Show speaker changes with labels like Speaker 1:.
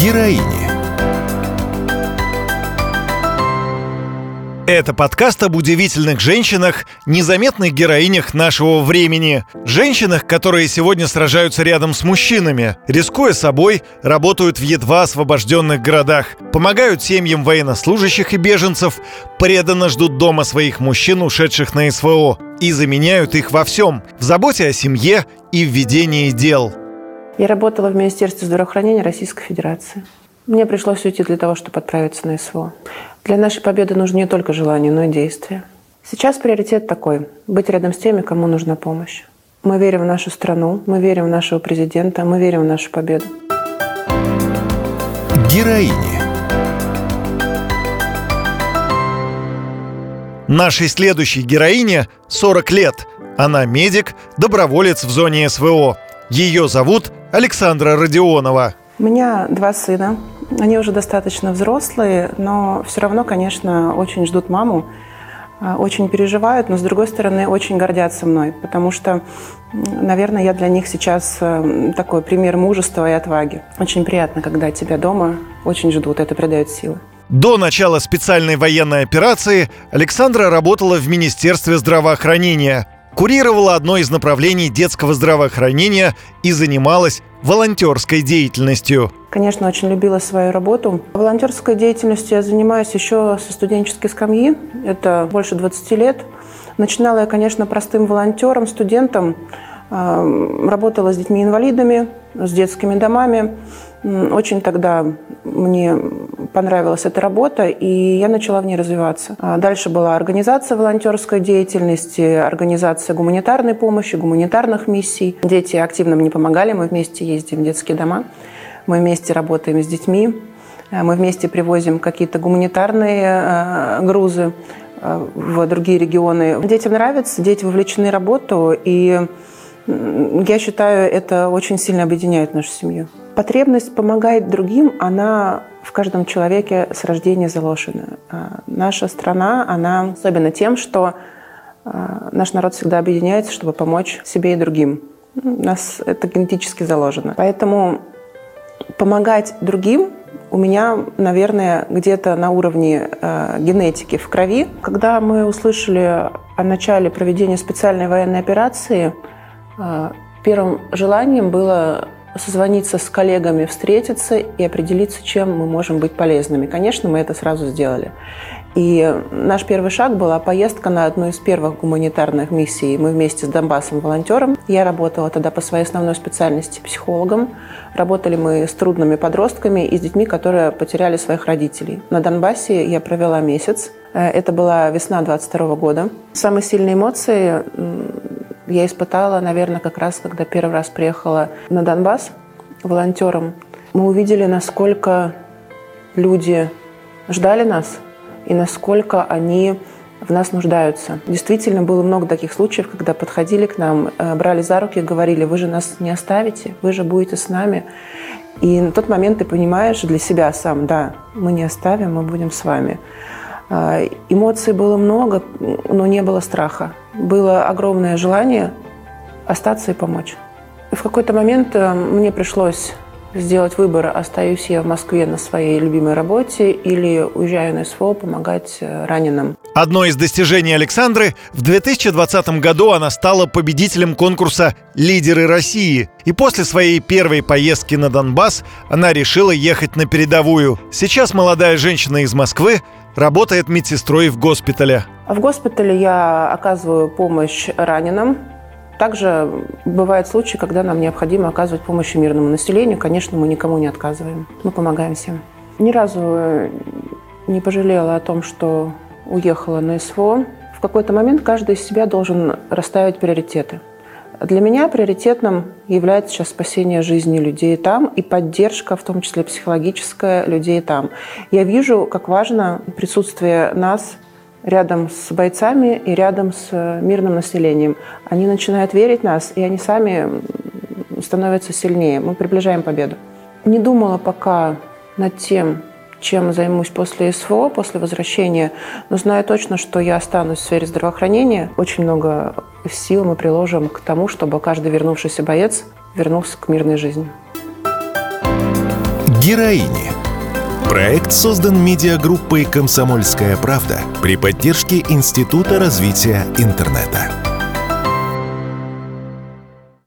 Speaker 1: Героини. Это подкаст об удивительных женщинах, незаметных героинях нашего времени. Женщинах, которые сегодня сражаются рядом с мужчинами, рискуя собой, работают в едва освобожденных городах, помогают семьям военнослужащих и беженцев, преданно ждут дома своих мужчин, ушедших на СВО, и заменяют их во всем – в заботе о семье и в ведении дел.
Speaker 2: Я работала в Министерстве здравоохранения Российской Федерации. Мне пришлось уйти для того, чтобы отправиться на СВО. Для нашей победы нужно не только желание, но и действие. Сейчас приоритет такой – быть рядом с теми, кому нужна помощь. Мы верим в нашу страну, мы верим в нашего президента, мы верим в нашу победу.
Speaker 1: Героини. Нашей следующей героине 40 лет. Она медик, доброволец в зоне СВО. Ее зовут Александра Родионова.
Speaker 2: У меня два сына. Они уже достаточно взрослые, но все равно, конечно, очень ждут маму, а, очень переживают, но, с другой стороны, очень гордятся мной, потому что, наверное, я для них сейчас э, такой пример мужества и отваги. Очень приятно, когда тебя дома очень ждут, это придает силы.
Speaker 1: До начала специальной военной операции Александра работала в Министерстве здравоохранения – курировала одно из направлений детского здравоохранения и занималась волонтерской деятельностью.
Speaker 2: Конечно, очень любила свою работу. Волонтерской деятельностью я занимаюсь еще со студенческой скамьи. Это больше 20 лет. Начинала я, конечно, простым волонтером, студентом. Работала с детьми-инвалидами, с детскими домами. Очень тогда мне понравилась эта работа, и я начала в ней развиваться. А дальше была организация волонтерской деятельности, организация гуманитарной помощи, гуманитарных миссий. Дети активно мне помогали, мы вместе ездим в детские дома, мы вместе работаем с детьми, э, мы вместе привозим какие-то гуманитарные э, грузы э, в другие регионы. Детям нравится, дети вовлечены в работу, и я считаю, это очень сильно объединяет нашу семью. Потребность помогать другим, она в каждом человеке с рождения заложена. А наша страна, она особенно тем, что а, наш народ всегда объединяется, чтобы помочь себе и другим. У нас это генетически заложено. Поэтому помогать другим у меня, наверное, где-то на уровне э, генетики в крови. Когда мы услышали о начале проведения специальной военной операции, первым желанием было созвониться с коллегами, встретиться и определиться, чем мы можем быть полезными. Конечно, мы это сразу сделали. И наш первый шаг была поездка на одну из первых гуманитарных миссий. Мы вместе с Донбассом волонтером. Я работала тогда по своей основной специальности психологом. Работали мы с трудными подростками и с детьми, которые потеряли своих родителей. На Донбассе я провела месяц. Э, это была весна 22 года. Самые сильные эмоции я испытала, наверное, как раз, когда первый раз приехала на Донбасс волонтером. Мы увидели, насколько люди ждали нас и насколько они в нас нуждаются. Действительно, было много таких случаев, когда подходили к нам, э, брали за руки и говорили, вы же нас не оставите, вы же будете с нами. И на тот момент ты понимаешь для себя сам, да, мы не оставим, мы будем с вами. А, эмоций было много, но не было страха. Было огромное желание остаться и помочь. И в какой-то момент э, мне пришлось сделать выбор, остаюсь я в Москве на своей любимой работе или уезжаю на СВО помогать э, раненым.
Speaker 1: Одно из достижений Александры – в 2020 году она стала победителем конкурса «Лидеры России». И после своей первой поездки на Донбасс она решила ехать на передовую. Сейчас молодая женщина из Москвы работает медсестрой в госпитале.
Speaker 2: В госпитале я оказываю помощь раненым. Также бывают случаи, когда нам необходимо оказывать помощь мирному населению. Конечно, мы никому не отказываем. Мы помогаем всем. Ни разу не пожалела о том, что уехала на СВО. В какой-то момент каждый из себя должен расставить приоритеты. Для меня приоритетным является сейчас спасение жизни людей там и поддержка, в том числе психологическая, людей там. Я вижу, как важно присутствие нас рядом с бойцами и рядом с мирным населением. Они начинают верить в нас, и они сами становятся сильнее. Мы приближаем победу. Не думала пока над тем, чем займусь после СВО, после возвращения, но знаю точно, что я останусь в сфере здравоохранения. Очень много сил мы приложим к тому, чтобы каждый вернувшийся боец вернулся к мирной жизни.
Speaker 3: Героини. Проект создан медиагруппой «Комсомольская правда» при поддержке Института развития интернета.